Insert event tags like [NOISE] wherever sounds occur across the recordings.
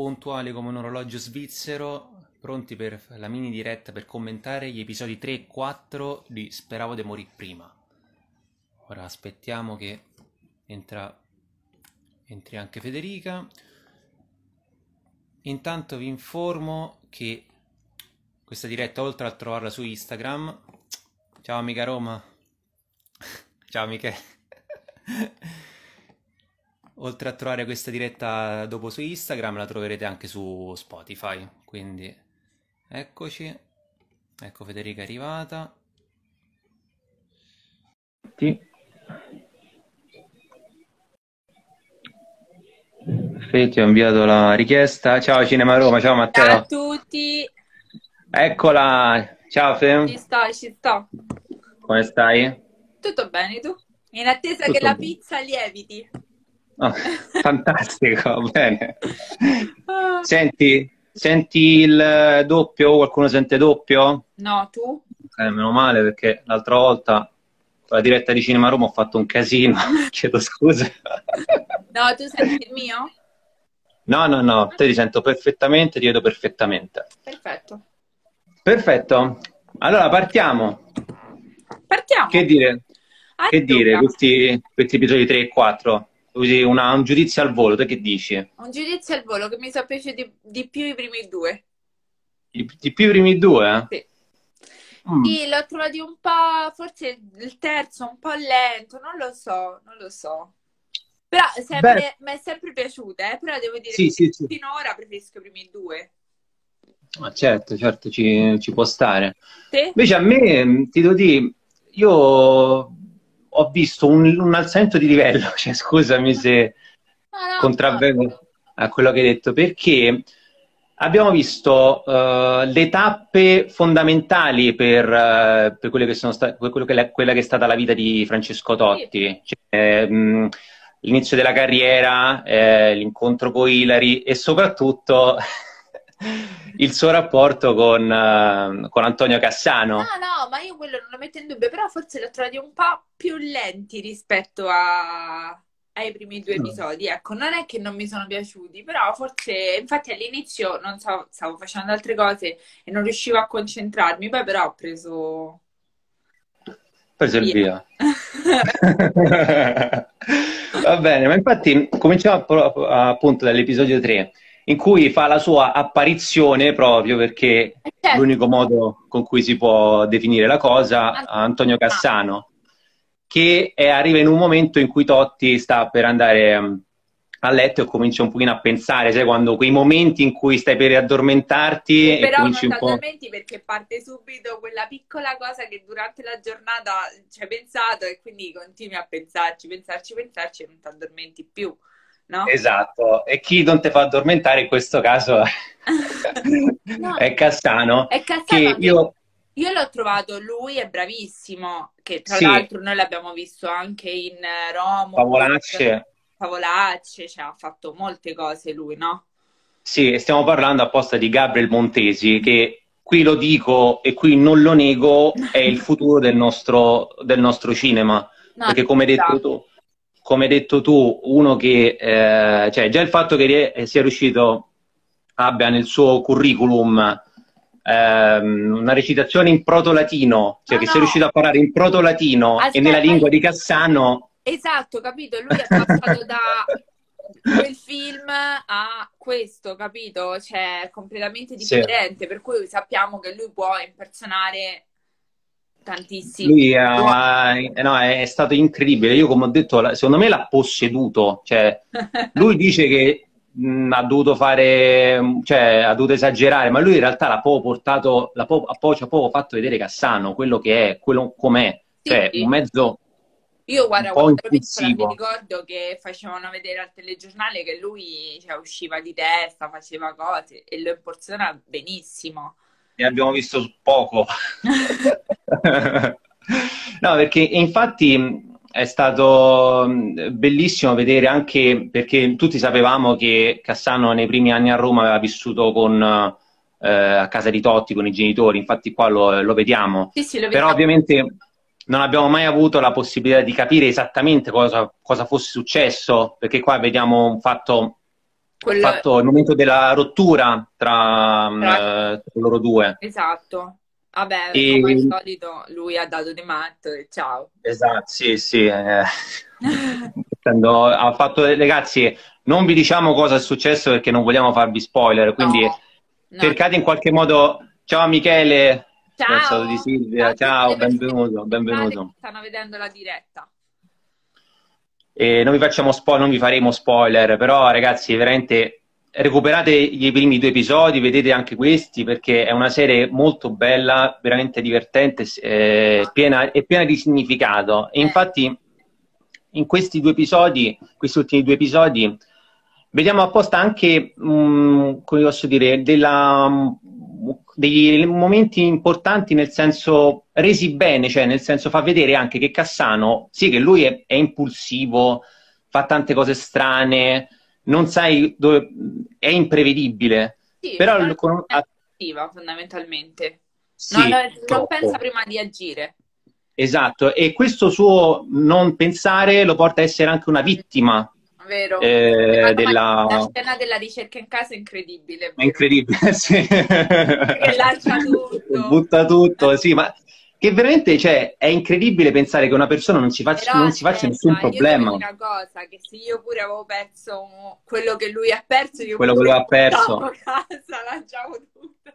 puntuali come un orologio svizzero, pronti per la mini diretta per commentare gli episodi 3 e 4 di Speravo di morire prima. Ora aspettiamo che entra, entri anche Federica. Intanto vi informo che questa diretta, oltre a trovarla su Instagram, ciao amica Roma, [LAUGHS] ciao Michele. Oltre a trovare questa diretta dopo su Instagram, la troverete anche su Spotify. Quindi eccoci. Ecco Federica è arrivata. Sì. Fede, ho inviato la richiesta. Ciao Cinema Roma, ciao Matteo. Ciao a tutti. Eccola. Ciao Fe. Ci sto, ci sto. Come stai? Tutto bene tu? In attesa Tutto che la pizza lieviti. Oh, [LAUGHS] fantastico, [LAUGHS] bene. Ah. Senti, senti il doppio? Qualcuno sente doppio? No, tu? Eh, meno male perché l'altra volta con la diretta di Cinema Roma ho fatto un casino, [LAUGHS] chiedo scusa. No, tu senti il mio? No, no, no, te ti sento perfettamente, ti vedo perfettamente. Perfetto. Perfetto, allora partiamo. Partiamo. Che dire? Che Allora, dire, questi, questi episodi 3 e 4? Una- un giudizio al volo, te che dici? Un giudizio al volo che mi sono piaciuti di, di più i primi due. Di, di più i primi due? Sì. Mm. Sì, l'ho trovati un po', forse il terzo un po' lento, non lo so, non lo so. Però mi è sempre piaciuta, eh, Però devo dire Sì, che sì, sì. finora preferisco i primi due. Ah, certo, certo, ci, ci può stare. Te? Invece a me, ti devo dire, io ho visto un, un alzamento di livello, [LAUGHS] cioè scusami se contravvengo a quello che hai detto, perché abbiamo visto eh, le tappe fondamentali per, eh, per quelle che sono sta- per quello che- quella che è stata la vita di Francesco Totti. Cioè, mh, l'inizio della carriera, eh, l'incontro con Ilari e soprattutto [LAUGHS] il suo rapporto con, eh, con Antonio Cassano. No, no, ma io quello non lo metto in dubbio, però forse li ho trovati un po' più lenti rispetto a- ai primi due Mm. episodi. Ecco, non è che non mi sono piaciuti, però forse, infatti all'inizio, non so, stavo facendo altre cose e non riuscivo a concentrarmi, poi però ho preso... Preso il Via. [LAUGHS] [LAUGHS] Va bene, ma infatti cominciamo appunto dall'episodio 3, in cui fa la sua apparizione proprio perché Eh, certo. l'unico modo con cui si può definire la cosa, Antonio Cassano, che è- arriva in un momento in cui Totti sta per andare mm, a letto e comincia un pochino a pensare, sai, quando quei momenti in cui stai per addormentarti e Però non po'... totalmente perché parte subito quella piccola cosa che durante la giornata ci hai pensato e quindi continui a pensarci, pensarci, pensarci e non ti addormenti più, no? Esatto, e chi non ti fa addormentare in questo caso No, [LAUGHS] [LAUGHS] è Cassano, è Cassano io... io l'ho trovato, lui è bravissimo, che tra Sì. l'altro noi l'abbiamo visto anche in eh, Roma, Favolacce, Favolacce, cioè ha fatto molte cose lui, no? sì, stiamo parlando apposta di Gabriel Montesi, che qui lo dico e qui non lo nego, è il [LAUGHS] futuro del nostro, del nostro cinema, No, perché come hai detto esatto. tu, come hai detto tu, uno che, eh, cioè già il fatto che rie- sia riuscito, abbia nel suo curriculum ehm, una recitazione in proto-latino, cioè No, che no. sia riuscito a parlare in proto-latino e nella lingua di Cassano, Esatto, capito? Lui è passato da quel film a questo, capito? Cioè, completamente Sì. differente, per cui sappiamo che lui può impersonare tantissimi. Lui ha- eh, no, è stato incredibile. Io, come ho detto, secondo me l'ha posseduto. Cioè, [LAUGHS] lui dice che mh, ha dovuto fare, cioè, ha dovuto esagerare, ma lui in realtà l'ha proprio portato, l'ha proprio, ha proprio- ci ha proprio fatto vedere Cassano, quello che è, quello com'è. Sì, Cioè, sì. un mezzo. Io guarda, un po' quando ero piccola mi ricordo che facevano vedere al telegiornale che lui cioè, usciva di testa, faceva cose e lo impersona benissimo. Ne abbiamo visto poco. [LAUGHS] [LAUGHS] No, perché infatti è stato bellissimo vedere anche perché tutti sapevamo che Cassano nei primi anni a Roma aveva vissuto con, eh, a casa di Totti con i genitori, infatti qua lo, lo vediamo. Sì, sì, lo Però vediamo. ovviamente non abbiamo mai avuto la possibilità di capire esattamente cosa, cosa fosse successo, perché qua vediamo un fatto Quello... fatto il momento della rottura tra, tra... Eh, loro due. Esatto. Vabbè, e... come al solito lui ha dato di matto e ciao. Esatto, sì, sì. Eh. ha fatto, ragazzi, non vi diciamo cosa è successo perché non vogliamo farvi spoiler, quindi no, no. cercate in qualche modo... Ciao Michele, ciao, di Silvia, ciao, benvenuto, benvenuto. Stanno vedendo la diretta. E non vi facciamo spoiler, non vi faremo spoiler, però ragazzi, veramente recuperate i primi due episodi, vedete anche questi perché è una serie molto bella, veramente divertente, eh, piena, è piena di significato. E infatti in questi due episodi, questi ultimi due episodi, vediamo apposta anche, mh, mm, come posso dire, della, mh, dei momenti importanti nel senso resi bene, cioè nel senso fa vedere anche che Cassano, sì che lui è, è impulsivo, fa tante cose strane, non sai dove, è imprevedibile. Sì, però è con... attiva fondamentalmente. Sì, non, non pensa prima di agire. Esatto, e questo suo non pensare lo porta a essere anche una vittima. Vero. Eh, della... La scena della ricerca in casa è incredibile. È incredibile, sì. Che lancia [LAUGHS] tutto. Butta tutto, sì, ma che veramente cioè, è incredibile pensare che una persona non si faccia, non si faccia nessun problema. una cosa, che se io pure avevo perso quello che lui ha perso, io quello che lui ha perso. casa, lanciavo tutto.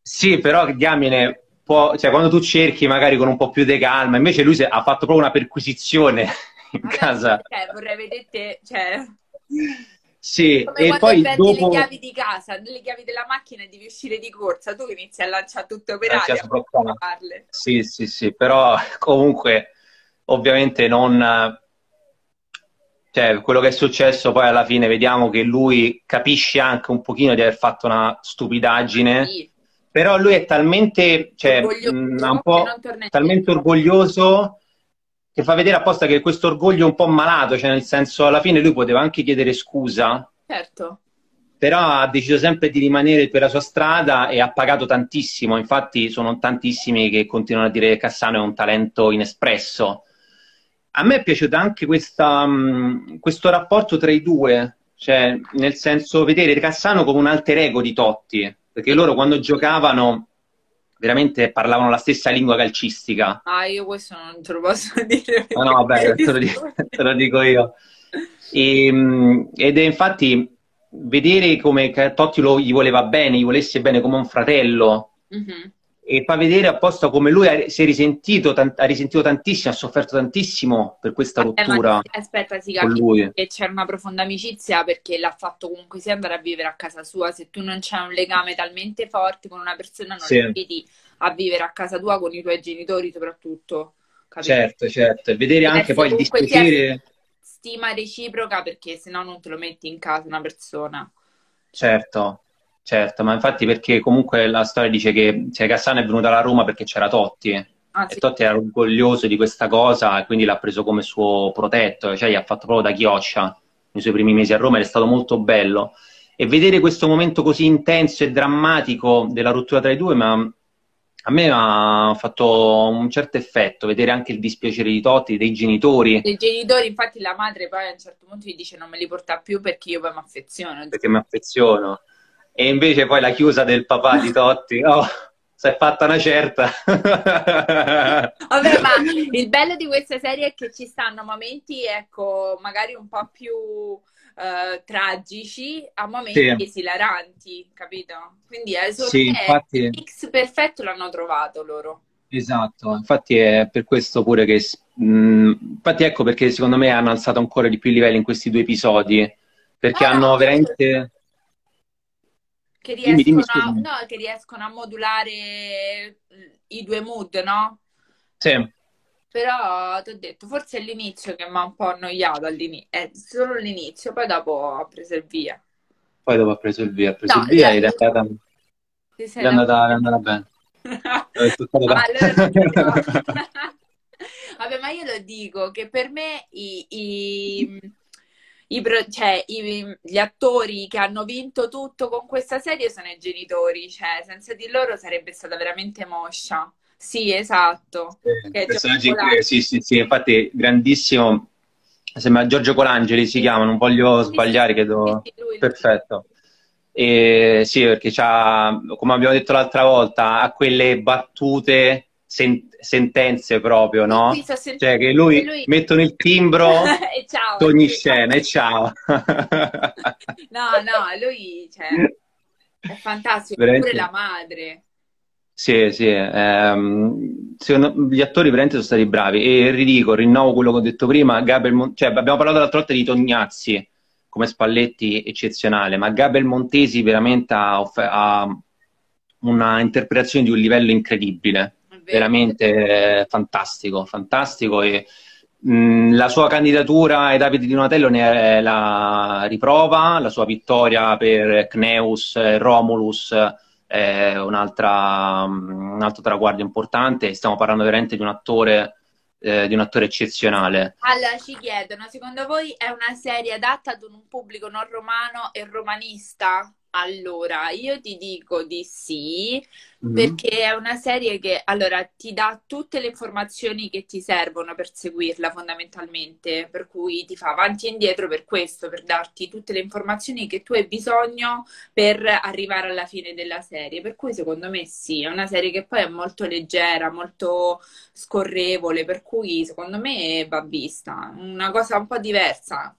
Sì, però diamine, può, cioè, quando tu cerchi magari con un po' più di calma, invece lui ha fatto proprio una perquisizione in Vabbè, casa. Cioè, vorrei vedere, cioè... Sì, Come e poi dopo... le chiavi di casa, le chiavi della macchina e devi uscire di corsa, tu inizi a lanciare tutto per aria. Sì, sì, sì, però [LAUGHS] comunque ovviamente non... Cioè, quello che è successo poi alla fine vediamo che lui capisce anche un pochino di aver fatto una stupidaggine, sì. però lui è talmente, cioè, orgoglioso, mh, un po' talmente orgoglioso che fa vedere apposta che questo orgoglio è un po' malato, cioè nel senso alla fine lui poteva anche chiedere scusa. Certo. Però ha deciso sempre di rimanere per la sua strada e ha pagato tantissimo. Infatti sono tantissimi che continuano a dire che Cassano è un talento inespresso. A me è piaciuto anche questa, um, questo rapporto tra i due, cioè nel senso vedere Cassano come un alter ego di Totti, perché loro quando giocavano veramente parlavano la stessa lingua calcistica. Ah, io questo non te lo posso [LAUGHS] dire. No, no, vabbè, te lo, dico, [LAUGHS] te lo dico io. E, ehm, ed è infatti vedere come Totti lo, gli voleva bene, gli volesse bene come un fratello, mm-hmm e fa vedere apposta come lui ha, si è risentito, ha risentito tantissimo, ha sofferto tantissimo per questa rottura. Eh, aspetta, si capisce che c'è una profonda amicizia perché l'ha fatto comunque sia andare a vivere a casa sua. Se tu non c'è un legame talmente forte con una persona, non sì. vedi a vivere a casa tua con i tuoi genitori, soprattutto. Capito? Certo, certo. E vedere Deve anche poi il dispiacere. Stima reciproca perché se no non te lo metti in casa una persona. Certo, Certo, ma infatti perché comunque la storia dice che cioè, Cassano è venuto alla Roma perché c'era Totti ah, e sì. Totti era orgoglioso di questa cosa e quindi l'ha preso come suo protetto, cioè gli ha fatto proprio da chioscia nei suoi primi mesi a Roma ed è stato molto bello. E vedere questo momento così intenso e drammatico della rottura tra i due, ma a me ha fatto un certo effetto vedere anche il dispiacere di Totti, dei genitori. Dei genitori, infatti la madre poi a un certo punto gli dice non me li porta più perché io poi mi affeziono. Perché mi affeziono e invece poi la chiusa del papà di Totti, [LAUGHS] oh, si è fatta una certa. [LAUGHS] Vabbè, ma il bello di questa serie è che ci stanno momenti, ecco, magari un po' più uh, tragici a momenti sì. esilaranti, capito? Quindi è solo sì, infatti... il mix perfetto l'hanno trovato loro. Esatto, infatti è per questo pure che... Mh, infatti ecco perché secondo me hanno alzato ancora di più i livelli in questi due episodi, perché no, hanno no, veramente che riescono, dimmi, dimmi, no, che riescono a modulare i due mood, no? Sì. Però ti ho detto, forse è l'inizio che mi ha un po' annoiato all'inizio, è solo l'inizio, poi dopo ha preso il via. Poi dopo ha preso il via, ha preso no, il via e è andata, è andata, è andata bene. [LAUGHS] [LAUGHS] Vabbè, ma io lo dico che per me i, i i pro- cioè, i, gli attori che hanno vinto tutto con questa serie sono i genitori, cioè senza di loro sarebbe stata veramente moscia. Sì, esatto. Eh, personaggi, sì, sì, sì, infatti grandissimo Sembra Giorgio Colangeli si chiama, non voglio sbagliare, credo. Perfetto. E, sì, perché c'ha, come abbiamo detto l'altra volta, ha quelle battute, sen- sentenze proprio, no? Cioè che lui, lui... mettono il timbro [LAUGHS] e ciao, ogni scena e ciao. [LAUGHS] no, no, lui cioè, è fantastico, Veramente... pure la madre. Sì, sì, ehm, secondo, gli attori veramente sono stati bravi e ridico, rinnovo quello che ho detto prima, Mon- cioè, abbiamo parlato l'altra volta di Tognazzi come Spalletti eccezionale, ma Gabriel Montesi veramente ha, off- ha una interpretazione di un livello incredibile, veramente eh, fantastico, fantastico e mh, la sua candidatura ai Davide di Donatello ne è la riprova, la sua vittoria per Cneus, Romulus è un altro traguardo importante. Stiamo parlando veramente di un attore, eh, di un attore eccezionale. Allora ci chiedono, secondo voi è una serie adatta ad un pubblico non romano e romanista? Allora, io ti dico di sì, mm-hmm. perché è una serie che allora, ti dà tutte le informazioni che ti servono per seguirla fondamentalmente, per cui ti fa avanti e indietro per questo, per darti tutte le informazioni che tu hai bisogno per arrivare alla fine della serie. Per cui secondo me sì, è una serie che poi è molto leggera, molto scorrevole, per cui secondo me va vista, una cosa un po' diversa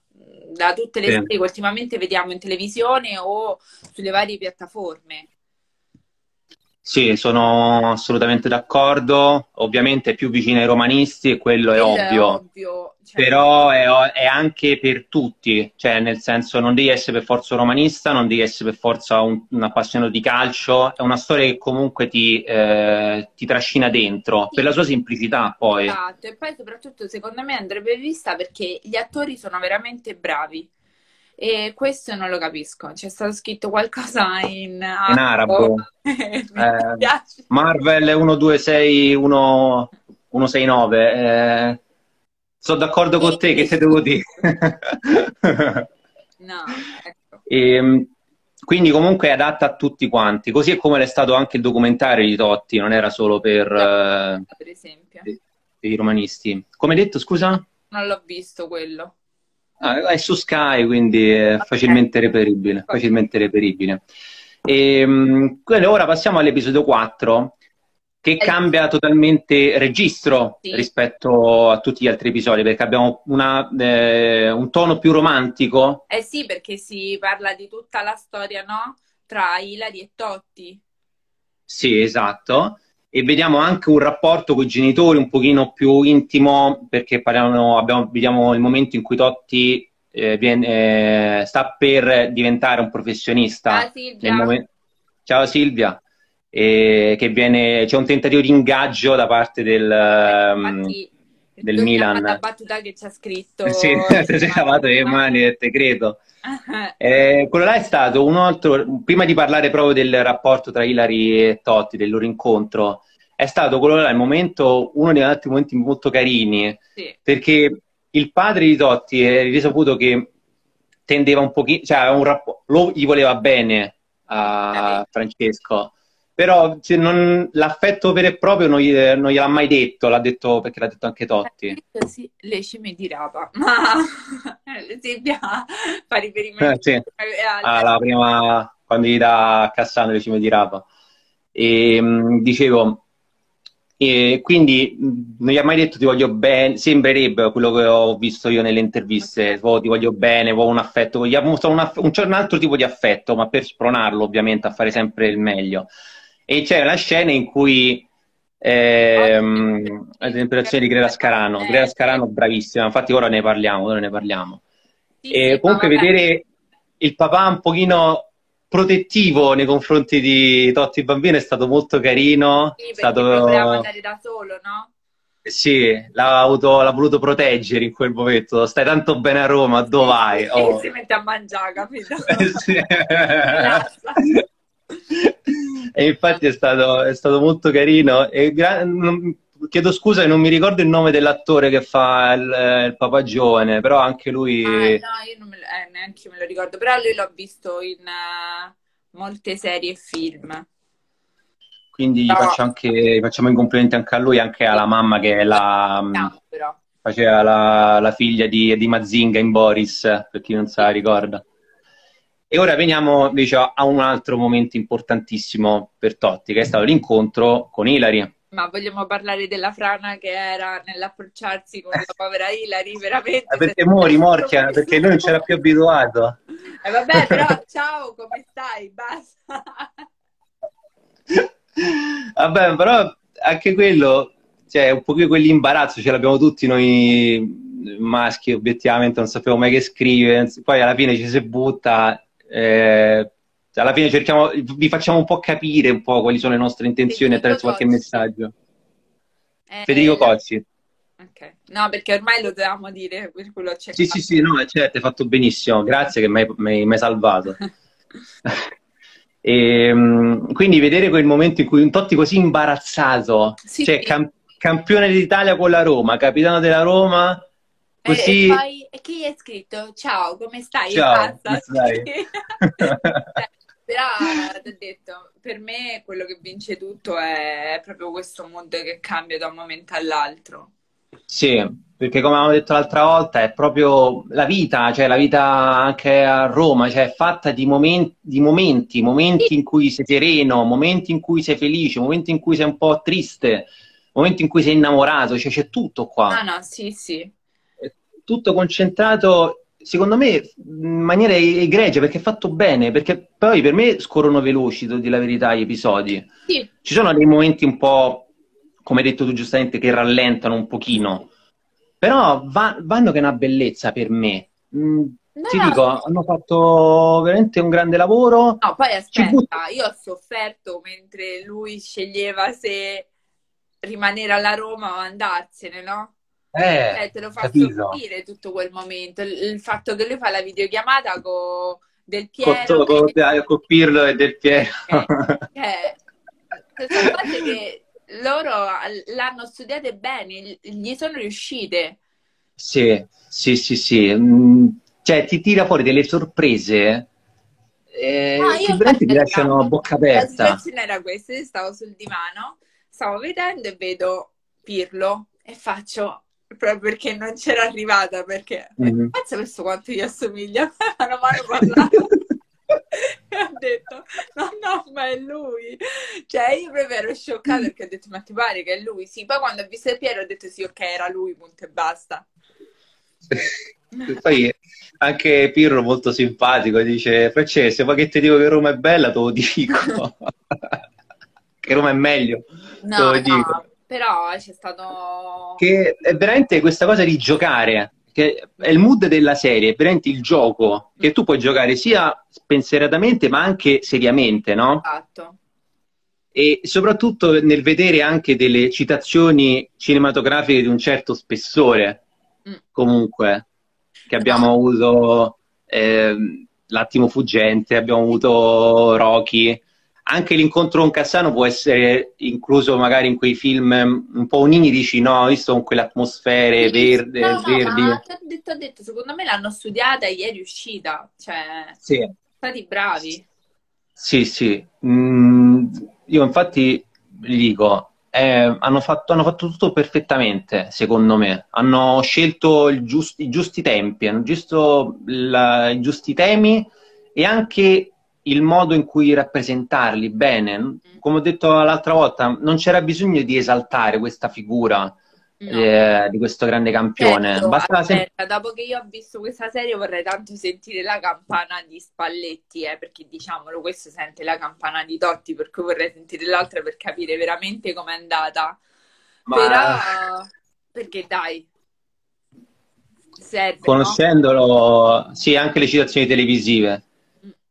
da tutte le sì. serie che ultimamente vediamo in televisione o sulle varie piattaforme. Sì, sono assolutamente d'accordo. Ovviamente è più vicino ai romanisti e quello, quello è ovvio. È ovvio. Cioè... Però è, è, anche per tutti, cioè nel senso non devi essere per forza romanista, non devi essere per forza un, un appassionato di calcio, è una storia che comunque ti, eh, ti trascina dentro, sì. per la sua semplicità poi. Esatto, e poi soprattutto secondo me andrebbe vista perché gli attori sono veramente bravi. E questo non lo capisco. C'è stato scritto qualcosa in, in arabo. [LAUGHS] eh, Marvel 126 169. Eh, sono d'accordo con te, che te devo dire? [LAUGHS] no, ecco. E, ehm, quindi comunque è adatta a tutti quanti, così è come l'è stato anche il documentario di Totti, non era solo per, per eh, esempio. i romanisti. Come detto, scusa? Non l'ho visto quello. Ah, è su Sky, quindi è okay. facilmente reperibile. Facilmente reperibile. E, ehm, ora passiamo all'episodio 4, che cambia totalmente registro sì. rispetto a tutti gli altri episodi, perché abbiamo una, eh, un tono più romantico. Eh sì, perché si parla di tutta la storia, no? Tra Ilari e Totti. Sì, esatto. E vediamo anche un rapporto con i genitori un pochino più intimo, perché parliamo, abbiamo, vediamo il momento in cui Totti eh, viene, eh, sta per diventare un professionista. Ah, Silvia. Ciao Silvia e che viene, c'è un tentativo di ingaggio da parte del, Infatti, um, del Milan. La battuta che ci ha scritto. sì, sei lavato le mani, te credo. [LAUGHS] eh, quello là è stato un altro, prima di parlare proprio del rapporto tra Ilari e Totti, del loro incontro, è stato quello là il momento, uno degli altri momenti molto carini, sì. perché il padre di Totti è risaputo che tendeva un pochino, cioè un rapporto, lo, gli voleva bene a Francesco, però non, l'affetto vero e proprio non, gli, non, gliel'ha mai detto, l'ha detto perché l'ha detto anche Totti. Eh, sì, le scime di Rapa, [LAUGHS] ma [LAUGHS] Silvia fa riferimento eh, sì. alla prima, quando gli dà Cassano le cime di Rapa. E, mh, dicevo, e quindi non gli ha mai detto ti voglio bene, sembrerebbe quello che ho visto io nelle interviste, oh, ti voglio bene, vuoi un affetto, gli ha mostrato un, aff- un, un altro tipo di affetto, ma per spronarlo ovviamente a fare sempre il meglio e c'è una scena in cui ehm, l'interpretazione di Greta Scarano Greta Scarano bravissima infatti ora ne parliamo ora ne parliamo sì, e sì, comunque vedere il papà un pochino protettivo nei confronti di Totti bambino è stato molto carino sì, è stato... andare da solo no? Sì, l'ha, avuto, l'ha, voluto proteggere in quel momento. Stai tanto bene a Roma, dove vai? Oh. Si mette a mangiare, capito? [LAUGHS] sì. E infatti è stato, è stato molto carino. E gra- non, chiedo scusa, non mi ricordo il nome dell'attore che fa il, il papà giovane, però anche lui. Ah, no, io non me lo, eh, neanche me lo ricordo, però lui l'ho visto in uh, molte serie e film. Quindi no. faccio anche, facciamo i complimenti anche a lui, anche alla mamma che è la. No, però. faceva la, la figlia di, di, Mazinga in Boris, per chi non sa, ricorda. E ora veniamo invece a un altro momento importantissimo per Totti, che è stato l'incontro con Ilari. Ma vogliamo parlare della frana che era nell'approcciarsi con la povera Ilari, veramente? Eh, perché muori, morchia, perché lui non c'era più abituato. Eh vabbè, [LAUGHS] però ciao, come stai? Basta. [LAUGHS] Vabbè, però anche quello, cioè un pochino quell'imbarazzo ce l'abbiamo tutti noi maschi, obiettivamente non sapevo mai che scrive, poi alla fine ci si butta, eh, alla fine cerchiamo, vi facciamo un po' capire un po' quali sono le nostre intenzioni attraverso qualche messaggio. Eh, Federico Cozzi. Ok, no, perché ormai lo dovevamo dire, per quello c'è. Sì, sì, sì, no, certo, hai fatto benissimo, grazie che mi hai salvato. e, [LAUGHS] ehm, quindi vedere quel momento in cui un Totti così imbarazzato, sì, cioè sì. Cam- campione d'Italia con la Roma, capitano della Roma, così... E, poi, e chi è scritto? Ciao, come stai? Ciao, come stai? [LAUGHS] Però, ti ho detto, per me quello che vince tutto è proprio questo mondo che cambia da un momento all'altro. Sì, perché come avevamo detto l'altra volta è proprio la vita, cioè la vita anche a Roma, cioè è fatta di momenti, di momenti, momenti in cui sei sereno, momenti in cui sei felice, momenti in cui sei un po' triste, momenti in cui sei innamorato, cioè c'è tutto qua. Ah no, sì, sì. Tutto concentrato secondo me in maniera egregia perché è fatto bene perché poi per me scorrono veloci di la verità gli episodi sì. ci sono dei momenti un po' come hai detto tu giustamente che rallentano un pochino però va, vanno che è una bellezza per me mm, no, ti no, dico no. hanno fatto veramente un grande lavoro no poi aspetta io ho sofferto mentre lui sceglieva se rimanere alla Roma o andarsene no? Eh, eh, te lo fa capire tutto quel momento. Il, il, fatto che lui fa la videochiamata con Del Piero. Con, con, con Pirlo e Del Piero. Eh, eh, sono cose che loro l'hanno studiate bene, gli sono riuscite. Sì, sì, sì, sì. Mm, cioè, ti tira fuori delle sorprese eh, no, che veramente ti lasciano a bocca aperta. La situazione era questa, io stavo sul divano, stavo vedendo e vedo Pirlo e faccio proprio perché non c'era arrivata perché mm-hmm. pensa questo quanto gli assomiglia? [LAUGHS] A mano parlato [LAUGHS] e ho detto no no ma è lui. Cioè io proprio ero scioccata perché ho detto ma ti pare che è lui? Sì poi quando ho visto Piero ho detto sì ok era lui punto e basta. Poi anche Pirro molto simpatico dice Francesco poi che ti dico che Roma è bella te lo dico. [LAUGHS] Che Roma è meglio no, te lo no. dico però c'è stato... Che è veramente questa cosa di giocare, che è il mood della serie, è veramente il gioco, che tu puoi giocare sia spensieratamente ma anche seriamente, no? Esatto. E soprattutto nel vedere anche delle citazioni cinematografiche di un certo spessore, mm. comunque, che abbiamo [LAUGHS] avuto eh, L'attimo fuggente, abbiamo avuto Rocky, anche l'incontro con Cassano può essere incluso magari in quei film un po' onirici, no? Visto con quelle atmosfere sì, verde, no, verdi. No, ti ho detto, detto, secondo me l'hanno studiata e è riuscita. Cioè, sì. sono stati bravi. Sì, sì. Mm, io infatti gli dico, eh, hanno, fatto, hanno, fatto, tutto perfettamente, secondo me. Hanno scelto giusti, i giusti tempi, hanno scelto i giusti temi e anche il modo in cui rappresentarli bene. Mm. Come ho detto l'altra volta, non c'era bisogno di esaltare questa figura no. eh, di questo grande campione. Certo, aspetta, sem- dopo che io ho visto questa serie vorrei tanto sentire la campana di Spalletti, eh, perché diciamolo, questo sente la campana di Totti, per cui vorrei sentire l'altra per capire veramente com'è andata. Ma... Però, perché dai, serve, Conoscendolo, no? sì, anche le citazioni televisive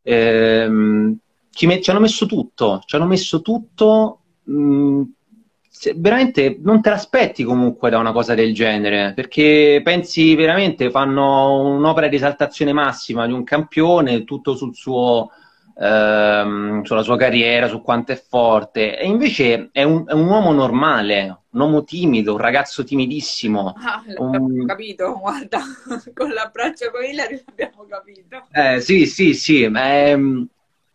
ehm, ci, met- ci, hanno messo tutto, ci hanno messo tutto. Mh, mm, veramente non te l'aspetti comunque da una cosa del genere, perché pensi veramente fanno un'opera di esaltazione massima di un campione, tutto sul suo, ehm, sulla sua carriera, su quanto è forte, e invece è un, è un uomo normale, un uomo timido, un ragazzo timidissimo. Ah, l'abbiamo un... capito, guarda, [LAUGHS] con l'abbraccio con Hilary l'abbiamo capito. Eh, sì, sì, sì, ehm,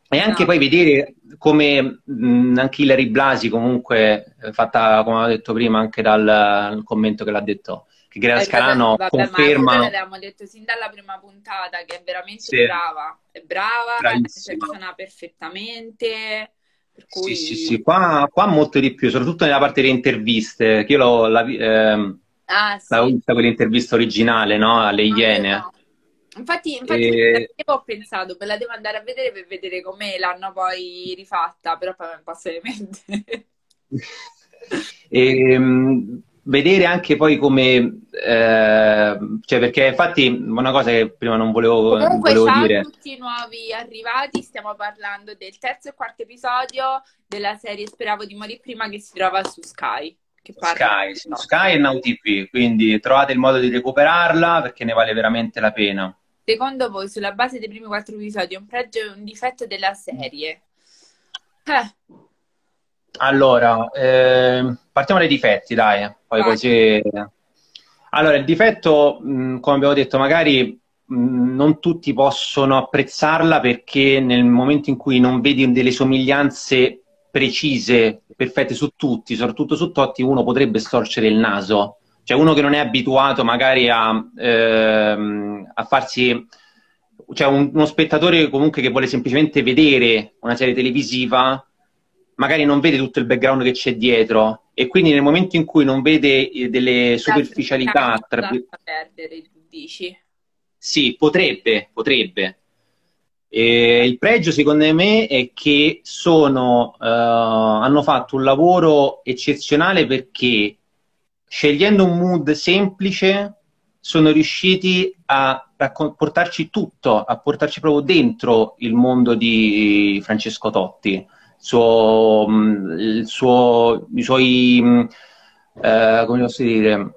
e anche no. poi vedere come mh, anche Hilary Blasi comunque, fatta come ho detto prima anche dal commento che l'ha detto, Greta eh, Scalano vabbè, conferma... Ma l'abbiamo detto sin dalla prima puntata che è veramente sì. brava, è brava, funziona perfettamente. Per cui... Sì, sì, sì, qua, qua, molto di più, soprattutto nella parte delle interviste, che io l'ho la, ehm, ah, sì. vista quell'intervista originale, no? Alle ah, Iene. No. Infatti, infatti e... ho pensato, me la devo andare a vedere per vedere come l'hanno poi rifatta, però poi mi passa in mente. e, [LAUGHS] ehm, vedere anche poi come, eh, cioè perché infatti una cosa che prima non volevo, Comunque, volevo ciao dire. a tutti i nuovi arrivati, stiamo parlando del terzo e quarto episodio della serie Speravo di morire prima che si trova su Sky. Sky, su Sky e Now TV, quindi trovate il modo di recuperarla perché ne vale veramente la pena. Secondo voi, sulla base dei primi quattro episodi, è un pregio e un difetto della serie? Eh. Allora, eh, partiamo dai difetti, dai, poi vai. così... Allora, il difetto, mh, come abbiamo detto, magari mh, non tutti possono apprezzarla perché nel momento in cui non vedi delle somiglianze precise, perfette su tutti, soprattutto su Totti, uno potrebbe storcere il naso. Cioè uno che non è abituato magari a, ehm, a farsi... Cioè un, uno spettatore comunque che vuole semplicemente vedere una serie televisiva magari non vede tutto il background che c'è dietro e quindi nel momento in cui non vede eh, delle superficialità tra... perdere, dici? Sì, potrebbe, potrebbe. E il pregio secondo me è che sono, uh, hanno fatto un lavoro eccezionale perché scegliendo un mood semplice sono riusciti a portarci tutto, a portarci proprio dentro il mondo di Francesco Totti suo, mm, il suo, i suoi, mm, eh, come posso dire,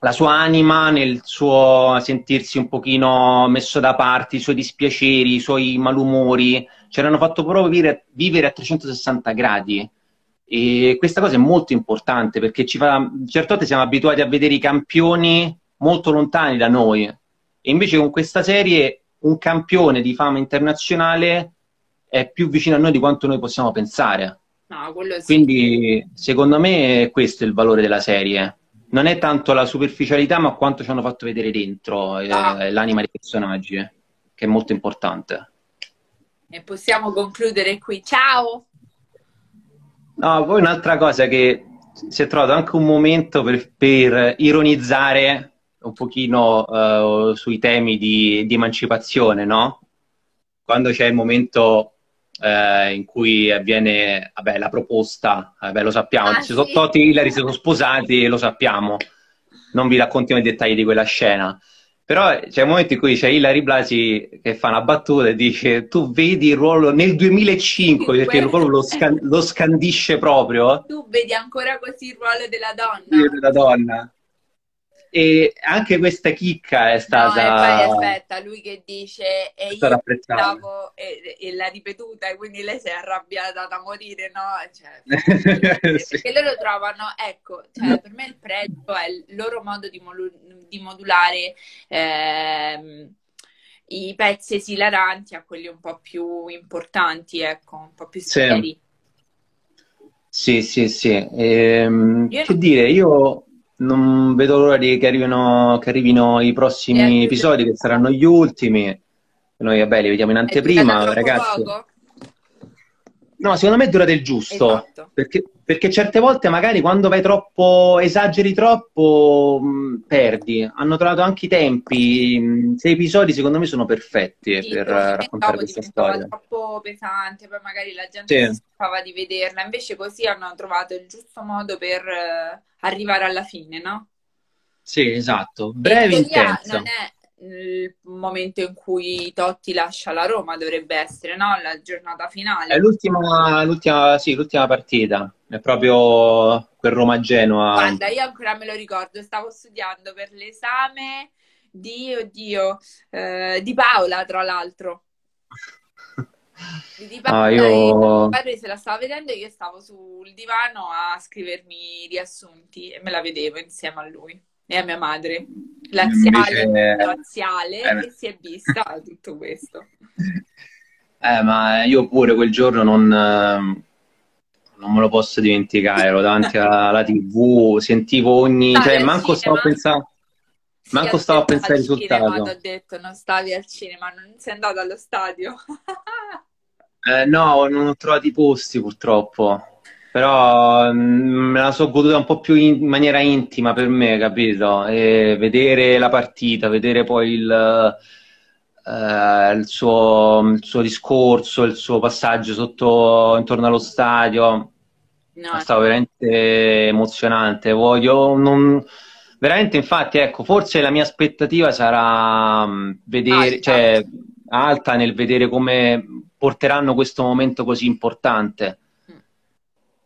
la sua anima nel suo sentirsi un pochino messo da parte, i suoi dispiaceri, i suoi malumori, ci hanno fatto proprio vivere, vivere a 360 gradi. E questa cosa è molto importante perché ci fa, certe volte siamo abituati a vedere i campioni molto lontani da noi. E invece con questa serie un campione di fama internazionale è più vicino a noi di quanto noi possiamo pensare. No, sì. Quindi, secondo me, questo è il valore della serie. Non è tanto la superficialità, ma quanto ci hanno fatto vedere dentro eh, ah. l'anima dei personaggi, eh, che è molto importante. E possiamo concludere qui. Ciao! No, poi un'altra cosa che si è trovato anche un momento per, per ironizzare un pochino uh, sui temi di, di emancipazione, no? Quando c'è il momento eh, in cui avviene vabbè, la proposta, vabbè, lo sappiamo, ah, sì. Totti e Hillary si sono sposati, lo sappiamo, non vi raccontiamo i dettagli di quella scena. Però c'è un momento in cui c'è Hilary Blasi che fa una battuta e dice tu vedi il ruolo nel 2005, perché il ruolo lo, scan- lo, scandisce proprio. Tu vedi ancora così il ruolo della donna. Della donna. E anche questa chicca è stata. No, e poi aspetta, lui che dice e io stavo e, e, l'ha ripetuta, e quindi lei si è arrabbiata da morire, no? Cioè, [LAUGHS] sì. Perché loro trovano, ecco, cioè, per me il pregio è il loro modo di, molu- di modulare. Ehm, i pezzi esilaranti a quelli un po' più importanti, ecco, un po' più seri. Sì, sì, sì. sì. Ehm, che non... dire, io non vedo l'ora di che arrivino, che arrivino i prossimi episodi, che saranno gli ultimi. Noi, vabbè, li vediamo in anteprima, ragazzi. Poco? No, secondo me dura del giusto. Esatto. Perché, perché, certe volte, magari quando vai troppo, esageri troppo, mh, perdi. Hanno trovato anche i tempi. Mh, sei episodi, secondo me, sono perfetti sì, per raccontare questa storia. troppo pesante, poi magari la gente sì. si stava di vederla. Invece, così hanno trovato il giusto modo per uh, arrivare alla fine, no? Sì, esatto. Breve e intensa. Non è il momento in cui Totti lascia la Roma dovrebbe essere, no? La giornata finale. È l'ultima, l'ultima, sì, l'ultima partita, è proprio quel Roma-Genoa. Guarda, io ancora me lo ricordo, stavo studiando per l'esame di, oddio, eh, di Paola, tra l'altro. Di Paola, ah, io... padre se la stava vedendo e io stavo sul divano a scrivermi i riassunti e me la vedevo insieme a lui e a mia madre, laziale, Invece... laziale eh, che si è vista tutto questo. [LAUGHS] Eh, ma io pure quel giorno non, non me lo posso dimenticare, ero davanti alla, tv, sentivo ogni... No, cioè, manco stavo pensando... Manco stavo a pensare al risultato. Cinema, ho detto, non stavi al cinema, non sei andato allo stadio. [LAUGHS] eh, no, non ho trovato i posti purtroppo. Però mm, me la sono goduta un po' più in, in maniera intima per me, capito? E vedere la partita, vedere poi il, eh, il, suo, il, suo, discorso, il suo passaggio sotto, intorno allo stadio, no. è stato veramente emozionante. Voglio non veramente, infatti, ecco, forse la mia aspettativa sarà mm, vedere, alta. cioè, alta nel vedere come porteranno questo momento così importante.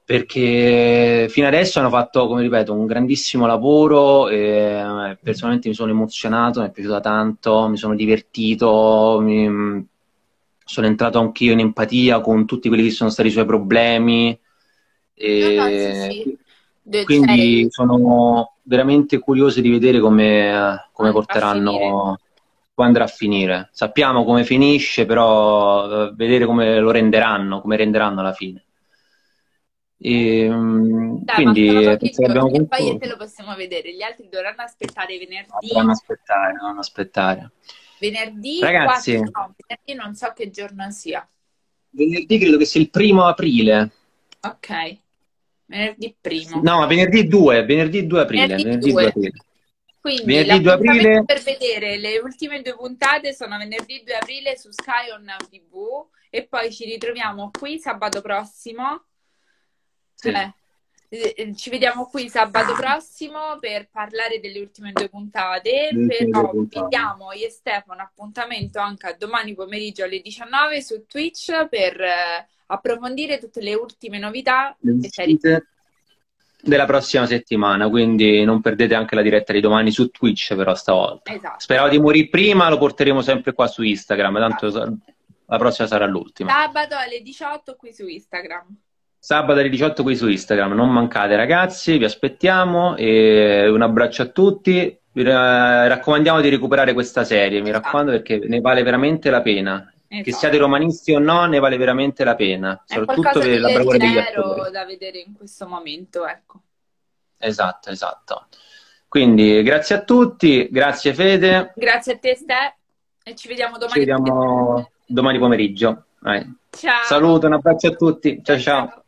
Perché fino adesso hanno fatto, come ripeto, un grandissimo lavoro. E personalmente mi sono emozionato, mi è piaciuta tanto, mi sono divertito, mi, mm, sono entrato anch'io in empatia con tutti quelli che sono stati i suoi problemi. E... No, sì. Quindi sono veramente curioso di vedere come, come porteranno, come andrà a finire. Sappiamo come finisce, però eh, vedere come lo renderanno, come renderanno alla fine. E, mm, Dai, quindi abbiamo e poi te lo possiamo vedere, gli altri dovranno aspettare venerdì. Dovranno aspettare, dovranno aspettare. Venerdì, Ragazzi, 4, no, venerdì non so che giorno sia. Venerdì credo che sia il primo aprile. Ok. Venerdì primo. No, venerdì 2, venerdì 2 aprile. Venerdì, venerdì 2. 2 aprile. Quindi venerdì 2 aprile... per vedere le ultime due puntate sono venerdì 2 aprile su Sky on TV e poi ci ritroviamo qui sabato prossimo. Sì. Eh, eh, ci vediamo qui sabato prossimo per parlare delle ultime due puntate. Però vi diamo io e Stefano appuntamento anche a domani pomeriggio alle 19 su Twitch per eh, approfondire tutte le ultime novità della prossima settimana, quindi non perdete anche la diretta di domani su Twitch però stavolta. Esatto. Speravo di morire prima, lo porteremo sempre qua su Instagram, tanto esatto. la prossima sarà l'ultima. Sabato alle 18 qui su Instagram. Sabato alle 18 qui su Instagram, non mancate ragazzi, vi aspettiamo e un abbraccio a tutti. Vi raccomandiamo di recuperare questa serie, mi raccomando perché ne vale veramente la pena Esatto. Che siate romanisti o no, ne vale veramente la pena. È soprattutto per la bravura degli attori. da vedere in questo momento, ecco. Esatto, esatto. Quindi grazie a tutti, grazie Fede. Grazie a te Ste e ci vediamo domani. Ci vediamo domani pomeriggio. Ciao. Saluto, un abbraccio a tutti. ciao. ciao. ciao.